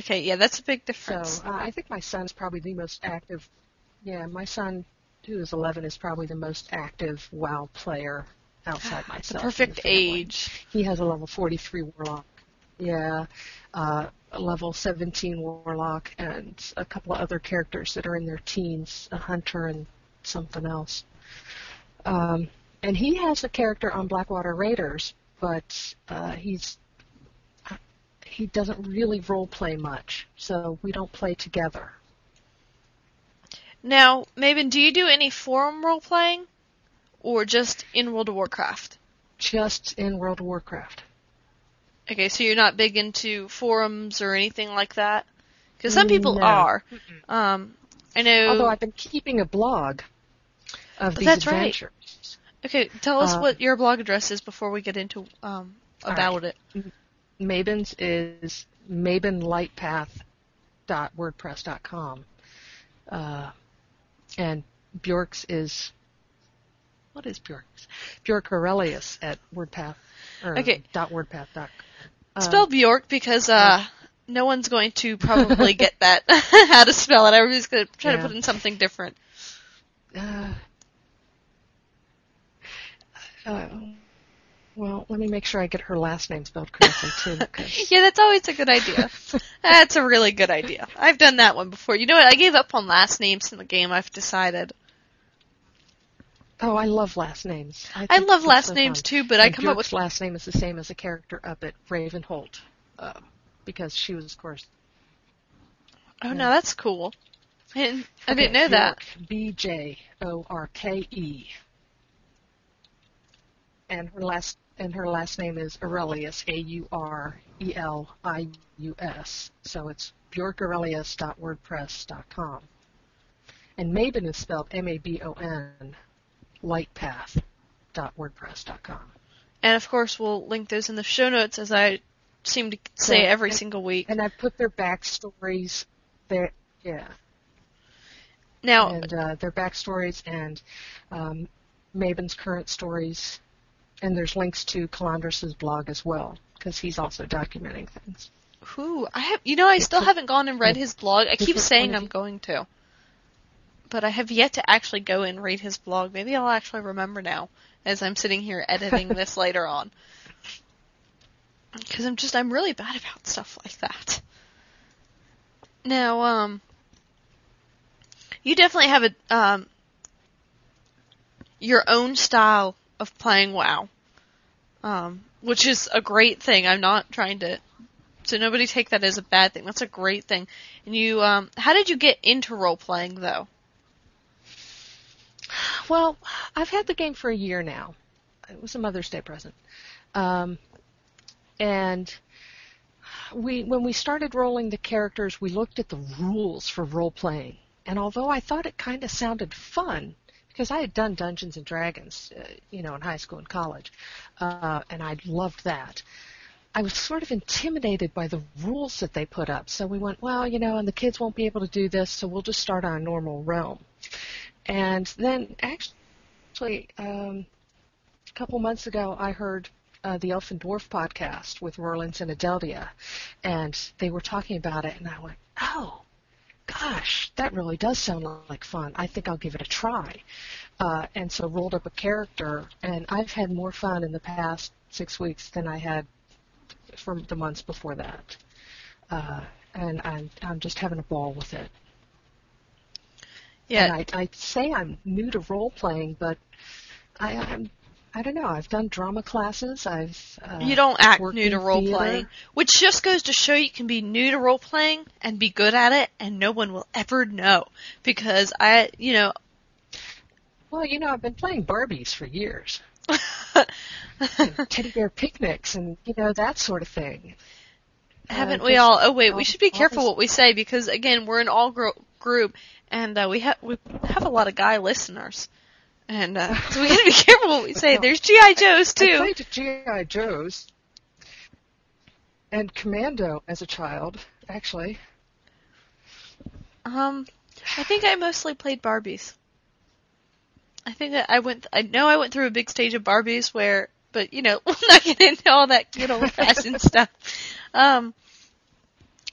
Speaker 2: Okay, yeah, that's a big
Speaker 4: So
Speaker 2: difference.
Speaker 4: uh, I think my son's probably the most active. Yeah, my son, who is 11, is probably the most active WoW player outside
Speaker 2: the
Speaker 4: myself. in
Speaker 2: perfect
Speaker 4: family.
Speaker 2: age.
Speaker 4: He has a level 43 warlock. Yeah, uh, a level 17 warlock, and a couple of other characters that are in their teens, a hunter and something else. Um, and he has a character on Blackwater Raiders, but uh, he's he doesn't really role play much, so we don't play together.
Speaker 2: Now, Maven, do you do any forum role playing, or just in World of Warcraft?
Speaker 4: Just in World of Warcraft.
Speaker 2: Okay, so you're not big into forums or anything like that, because some people
Speaker 4: No.
Speaker 2: are. Um, I know.
Speaker 4: Although I've been keeping a blog of these
Speaker 2: That's right.
Speaker 4: adventures.
Speaker 2: okay, tell us
Speaker 4: uh,
Speaker 2: what your blog address is before we get into um
Speaker 4: All
Speaker 2: about it.
Speaker 4: Mabon's is mabonlightpath.wordpress.com. Uh, and Bjork's is, what is Bjork's? Bjork Aurelius at WordPress, or
Speaker 2: Okay.
Speaker 4: dot .wordpress. Dot, uh,
Speaker 2: Spell Bjork because uh no one's going to probably get that how to spell it. Everybody's going to try to put in something different.
Speaker 4: Uh, uh, well, let me make sure I get her last name spelled correctly too.
Speaker 2: Yeah, that's always a good idea. that's a really good idea. I've done that one before. You know what? I gave up on last names in the game. I've decided.
Speaker 4: Oh, I love last names.
Speaker 2: I
Speaker 4: think
Speaker 2: love last
Speaker 4: so
Speaker 2: names
Speaker 4: fun.
Speaker 2: too, but I
Speaker 4: And
Speaker 2: come up with
Speaker 4: last name is the same as a character up at Ravenholdt, uh, because she was, of course,
Speaker 2: Oh no, that's cool. I didn't, I didn't know that.
Speaker 4: B J O R K E. And her last and her last name is Aurelius, A U R E L I U S. So it's bjorkaurelius.wordpress.com. And Mabon is spelled M A B O N, lightpath.wordpress.com.
Speaker 2: And of course, we'll link those in the show notes as I seem to say
Speaker 4: So-
Speaker 2: every single week.
Speaker 4: And I put their backstories there. Yeah.
Speaker 2: Now,
Speaker 4: and uh, their backstories and um, Mabon's current stories. And there's links to Kalandros's blog as well, because he's also documenting things.
Speaker 2: who I have, you know, I still haven't gone and read his blog. I keep saying I'm going to, but I have yet to actually go and read his blog. Maybe I'll actually remember now as I'm sitting here editing this later on. Because I'm just I'm really bad about stuff like that. Now, um, you definitely have a um your own style of playing WoW, um, which is a great thing. I'm not trying to so nobody take that as a bad thing. That's a great thing. And you, um, how did you get into role playing though?
Speaker 4: Well, I've had the game for a year now. It was a Mother's Day present. Um, and we, when we started rolling the characters, we looked at the rules for role playing. And although I thought it kind of sounded fun, because I had done Dungeons and Dragons, uh, you know, in high school and college, uh, and I loved that. I was sort of intimidated by the rules that they put up. So we went, well, you know, and the kids won't be able to do this, so we'll just start on a normal realm. And then actually, um, a couple months ago, I heard uh, the Elf and Dwarf podcast with Rollins and Adeldia, and they were talking about it, and I went, oh, gosh, that really does sound like fun. I think I'll give it a try. Uh, and so rolled up a character, and I've had more fun in the past six weeks than I had from the months before that. Uh, and I'm, I'm just having a ball with it.
Speaker 2: Yeah.
Speaker 4: And I, I say I'm new to role playing, but I, I'm I don't know. I've done drama classes. I've uh,
Speaker 2: you don't act new to role
Speaker 4: theater.
Speaker 2: playing, which just goes to show you can be new to role playing and be good at it, and no one will ever know because I, you know,
Speaker 4: Well, you know, I've been playing Barbies for years. teddy bear picnics and you know that sort of thing.
Speaker 2: haven't
Speaker 4: Uh,
Speaker 2: we all? Oh wait, we should be careful what we say because again, we're an all gro- group, and uh, we have we have a lot of guy listeners, and uh, so we got to be careful what we say. There's GI Joes too.
Speaker 4: I played GI Joes and Commando as a child, actually.
Speaker 2: Um, I think I mostly played Barbies. I think that I went. I know I went through a big stage of Barbies where, but you know, we're not getting into all that good old fashioned stuff. Um,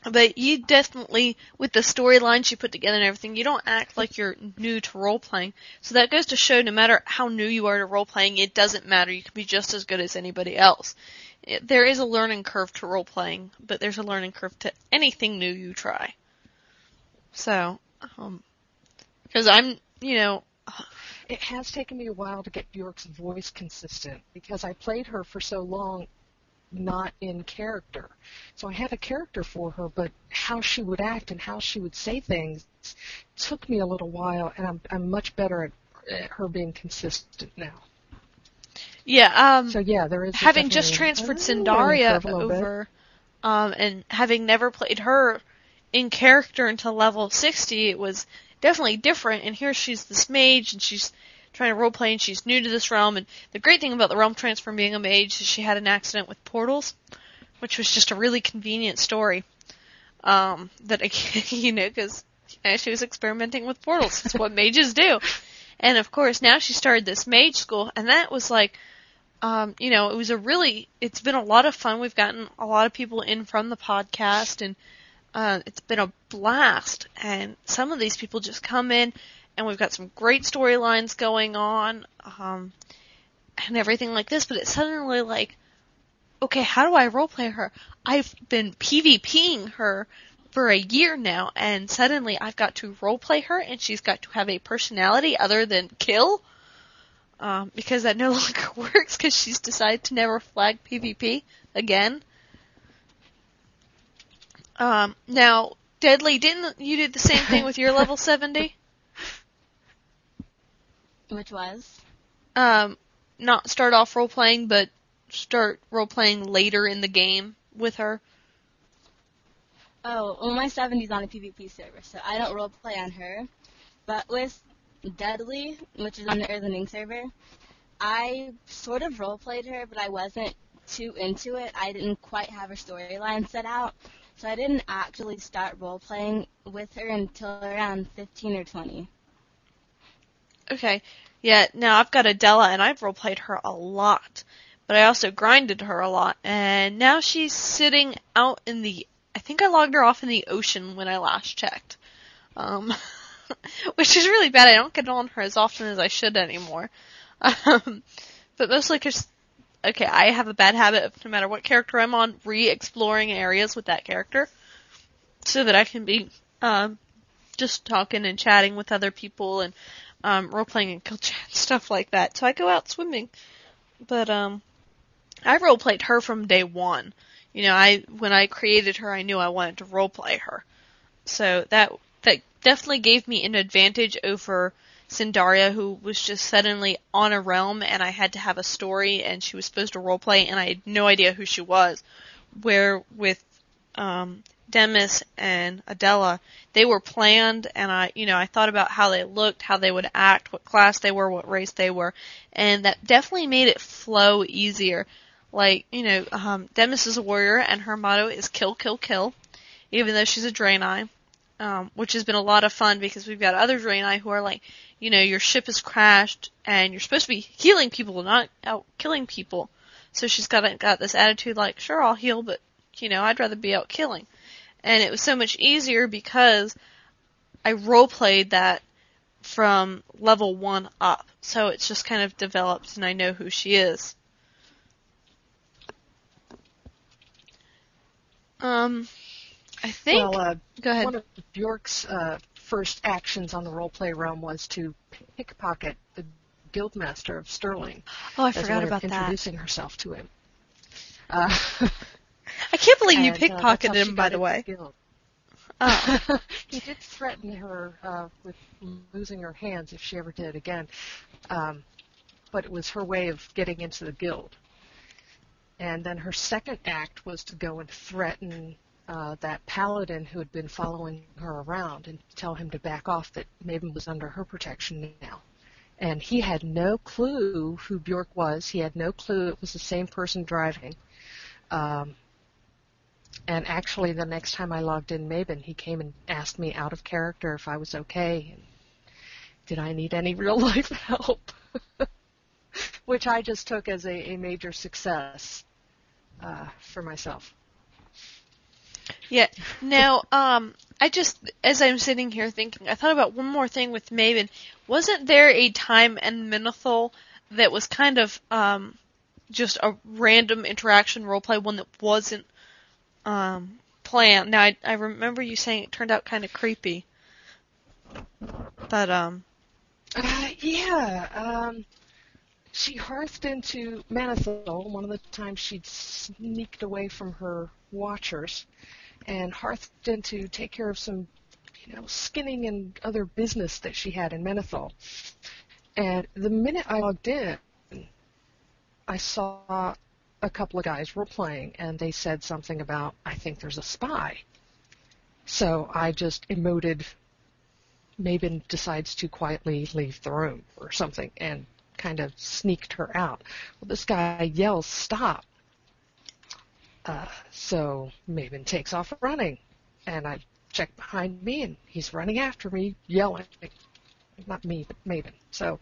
Speaker 2: but you definitely, with the storylines you put together and everything, you don't act like you're new to role playing. So that goes to show, no matter how new you are to role playing, it doesn't matter. You can be just as good as anybody else. It, there is a learning curve to role playing, but there's a learning curve to anything new you try. So, um, because I'm, you know,
Speaker 4: It has taken me a while to get Bjork's voice consistent because I played her for so long not in character. So I had a character for her, but how she would act and how she would say things took me a little while, and I'm I'm much better at, at her being consistent now.
Speaker 2: yeah, um,
Speaker 4: So yeah, there is
Speaker 2: having just transferred
Speaker 4: a learning
Speaker 2: Cindaria
Speaker 4: curve a little bit.
Speaker 2: over, um, and having never played her in character until level 60, it was definitely different. And here she's this mage, and she's trying to roleplay, and she's new to this realm. And the great thing about the realm transfer being a mage is she had an accident with portals, which was just a really convenient story. Um, that I you know, because she was experimenting with portals. That's what mages do. And of course, now she started this mage school, and that was like um, you know, it was a really, it's been a lot of fun. We've gotten a lot of people in from the podcast and, uh, it's been a blast. And some of these people just come in and we've got some great storylines going on, um, and everything like this, but it's suddenly like, okay, how do I roleplay her? I've been PvPing her for a year now, and suddenly I've got to roleplay her, and she's got to have a personality other than kill um, because that no longer works because she's decided to never flag PvP again. Um, now, Deadly, didn't you do the same thing with your level 70?
Speaker 3: Which was?
Speaker 2: Um, not start off role playing, but start role playing later in the game with her.
Speaker 3: Oh, well, my 70's on a PvP server, so I don't role play on her. But with Deadly, which is on the Earthen Ring server, I sort of role played her, but I wasn't too into it. I didn't quite have her storyline set out, so I didn't actually start role playing with her until around 15 or 20.
Speaker 2: Okay. Yeah, now I've got Adela and I've roleplayed her a lot. But I also grinded her a lot. And now she's sitting out in the I think I logged her off in the ocean when I last checked. Um which is really bad. I don't get on her as often as I should anymore. Um but mostly cuz okay, I have a bad habit of no matter what character I'm on, re-exploring areas with that character so that I can be um just talking and chatting with other people and um, role playing and chat stuff like that. So I go out swimming, but um, I role played her from day one. You know, I when I created her, I knew I wanted to role play her. So that that definitely gave me an advantage over Sindaria, who was just suddenly on a realm, and I had to have a story, and she was supposed to role play, and I had no idea who she was. Where with um, Demis and Adela, they were planned and I, you know, I thought about how they looked, how they would act, what class they were, what race they were, and that definitely made it flow easier. Like, you know, um, Demis is a warrior and her motto is kill, kill, kill, even though she's a Draenei, um, which has been a lot of fun because we've got other Draenei who are like, you know, your ship has crashed and you're supposed to be healing people, not out killing people. So she's got got this attitude like, sure, I'll heal, but you know, I'd rather be out killing and it was so much easier because I role played that from level one up. So it's just kind of developed and I know who she is. Um, I think.
Speaker 4: Well, uh,
Speaker 2: go ahead.
Speaker 4: One of Bjork's uh, first actions on the roleplay realm was to pickpocket the guildmaster of Sterling.
Speaker 2: Oh, I forgot about
Speaker 4: of
Speaker 2: that.
Speaker 4: introducing herself to him. Uh,
Speaker 2: I can't believe you
Speaker 4: and, uh,
Speaker 2: pickpocketed
Speaker 4: she
Speaker 2: him, by the way. Oh.
Speaker 4: he did threaten her uh, with losing her hands if she ever did it again. Um, but it was her way of getting into the guild. And then her second act was to go and threaten uh, that paladin who had been following her around and tell him to back off that Maven was under her protection now. And he had no clue who Bjork was. He had no clue it was the same person driving. Um, and actually, the next time I logged in Maven, he came and asked me out of character if I was okay and did I need any real life help, which I just took as a, a major success uh, for myself.
Speaker 2: Yeah. Now, um, I just, as I'm sitting here thinking, I thought about one more thing with Maven. Wasn't there a time in Menethil that was kind of, um, just a random interaction roleplay, one that wasn't, um, planned? Now, I, I remember you saying it turned out kind of creepy. But, um,
Speaker 4: Uh, yeah. Um, she hearthed into Menethil one of the times she'd sneaked away from her watchers and hearthed in to take care of some, you know, skinning and other business that she had in Menethil. And the minute I logged in, I saw a couple of guys were playing and they said something about, I think there's a spy. So I just emoted Maven decides to quietly leave the room or something and kind of sneaked her out. Well, this guy yells, stop. Uh, so Maven takes off running and I check behind me and he's running after me yelling. Not me, but Maven. So,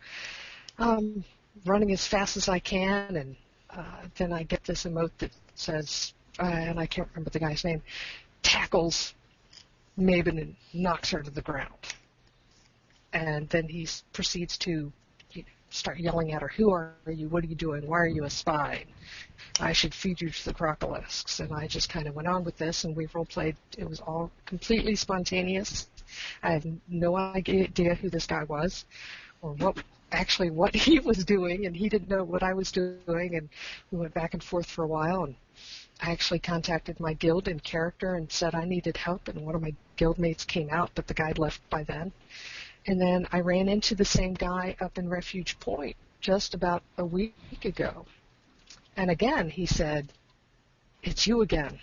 Speaker 4: um, running as fast as I can and uh, then I get this emote that says, uh, and I can't remember the guy's name, tackles Maven and knocks her to the ground and then he proceeds to you know, start yelling at her, "Who are you? What are you doing? Why are you a spy? I should feed you to the crocolisk." And I just kind of went on with this, and we role played. It was all completely spontaneous. I had no idea who this guy was, or what actually what he was doing, and he didn't know what I was doing, and we went back and forth for a while, and. I actually contacted my guild in character and said I needed help, and one of my guildmates came out, but the guy left by then. And then I ran into the same guy up in Refuge Point just about a week ago. And again, he said, It's you again.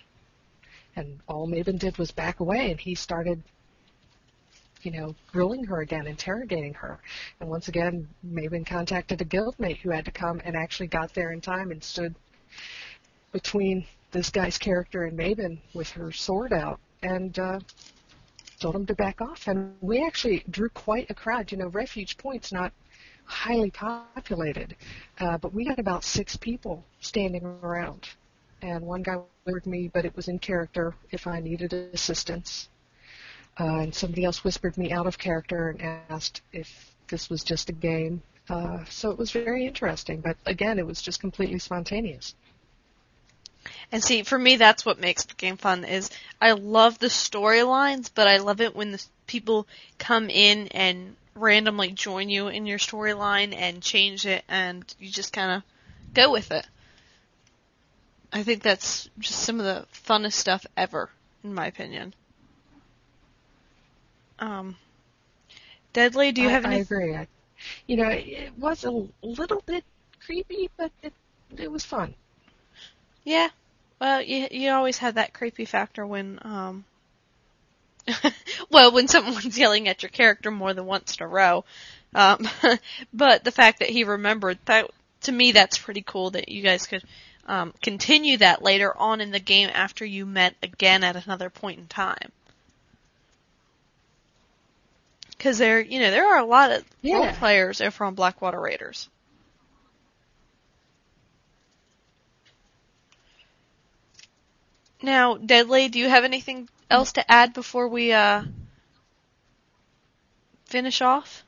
Speaker 4: And all Maven did was back away, and he started, you know, grilling her again, interrogating her. And once again, Maven contacted a guildmate who had to come and actually got there in time and stood between this guy's character and Maven with her sword out. And uh, told him to back off. And we actually drew quite a crowd. You know, Refuge Point's not highly populated, uh, but we had about six people standing around. And one guy whispered me, but it was in character if I needed assistance. Uh, and somebody else whispered me out of character and asked if this was just a game. Uh, so it was very interesting, but again, it was just completely spontaneous.
Speaker 2: And see, for me, that's what makes the game fun. Is I love the storylines, but I love it when the people come in and randomly join you in your storyline and change it, and you just kind of go with it. I think that's just some of the funnest stuff ever, in my opinion. Um, Deadly, do you
Speaker 4: I,
Speaker 2: have
Speaker 4: I
Speaker 2: any?
Speaker 4: agree. I, you know, it was a little bit creepy, but it it was fun.
Speaker 2: Yeah. Well, you you always had that creepy factor when um well, when someone's yelling at your character more than once in a row. Um, but the fact that he remembered that to me that's pretty cool that you guys could um, continue that later on in the game after you met again at another point in time. Because there, you know, there are a lot of
Speaker 4: Yeah.
Speaker 2: role players over on Blackwater Raiders. Now, Deadly, do you have anything else to add before we uh, finish off?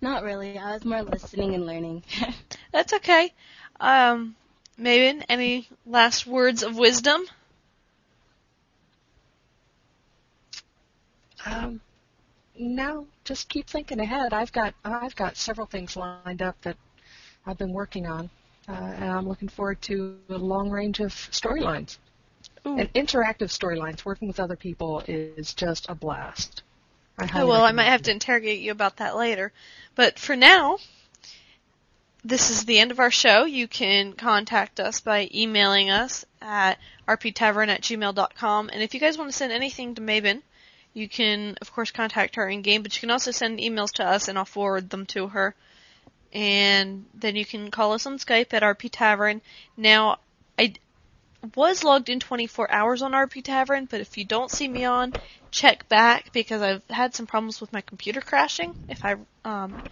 Speaker 3: Not really. I was more listening and learning.
Speaker 2: That's okay. Um, Maven, any last words of wisdom?
Speaker 4: Um, no, just keep thinking ahead. I've got I've got several things lined up that I've been working on, uh, and I'm looking forward to a long range of storylines and interactive storylines. Working with other people is just a blast. I
Speaker 2: Oh, well, I might have to interrogate you about that later. But for now, this is the end of our show. You can contact us by emailing us at rptavern at gmail.com. And if you guys want to send anything to Maven, you can, of course, contact her in game, but you can also send emails to us and I'll forward them to her. And then you can call us on Skype at RP Tavern. Now, I was logged in 24 hours on RP Tavern, but if you don't see me on, check back because I've had some problems with my computer crashing. If I um,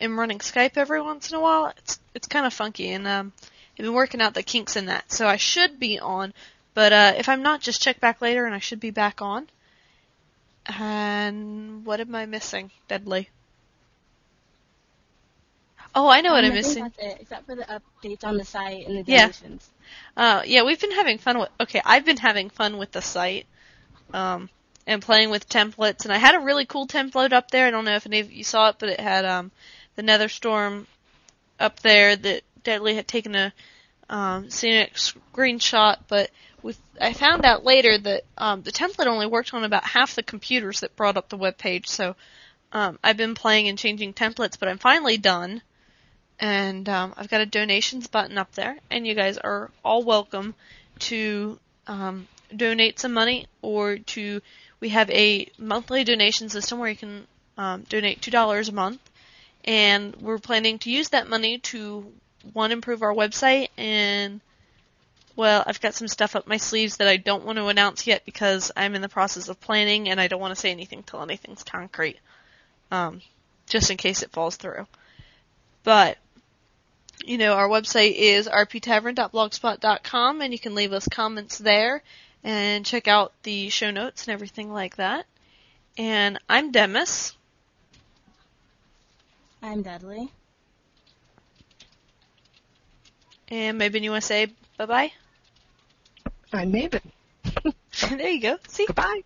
Speaker 2: am running Skype every once in a while, it's it's kind of funky, and um, I've been working out the kinks in that. So I should be on, but uh, if I'm not, just check back later, and I should be back on. And what am I missing, Deadly? Oh, I know what I'm
Speaker 3: I think
Speaker 2: missing.
Speaker 3: That's it, except for the updates on the site and the
Speaker 2: Yeah. Uh, yeah, we've been having fun with. Okay, I've been having fun with the site, um, and playing with templates. And I had a really cool template up there. I don't know if any of you saw it, but it had um, the Netherstorm up there that Deadly had taken a um, scenic screenshot. But with I found out later that um, the template only worked on about half the computers that brought up the web page. So um, I've been playing and changing templates, but I'm finally done and um, I've got a donations button up there, and you guys are all welcome to um, donate some money or to. We have a monthly donation system where you can um, donate two dollars a month, and we're planning to use that money to one improve our website and. Well, I've got some stuff up my sleeves that I don't want to announce yet because I'm in the process of planning and I don't want to say anything till anything's concrete, um, just in case it falls through. But you know, our website is rptavern.blogspot.com and you can leave us comments there and check out the show notes and everything like that. And I'm Demis.
Speaker 3: I'm Dudley.
Speaker 2: And maybe you want to say bye bye?
Speaker 4: I'm Maven.
Speaker 2: there you go. See?
Speaker 4: Goodbye.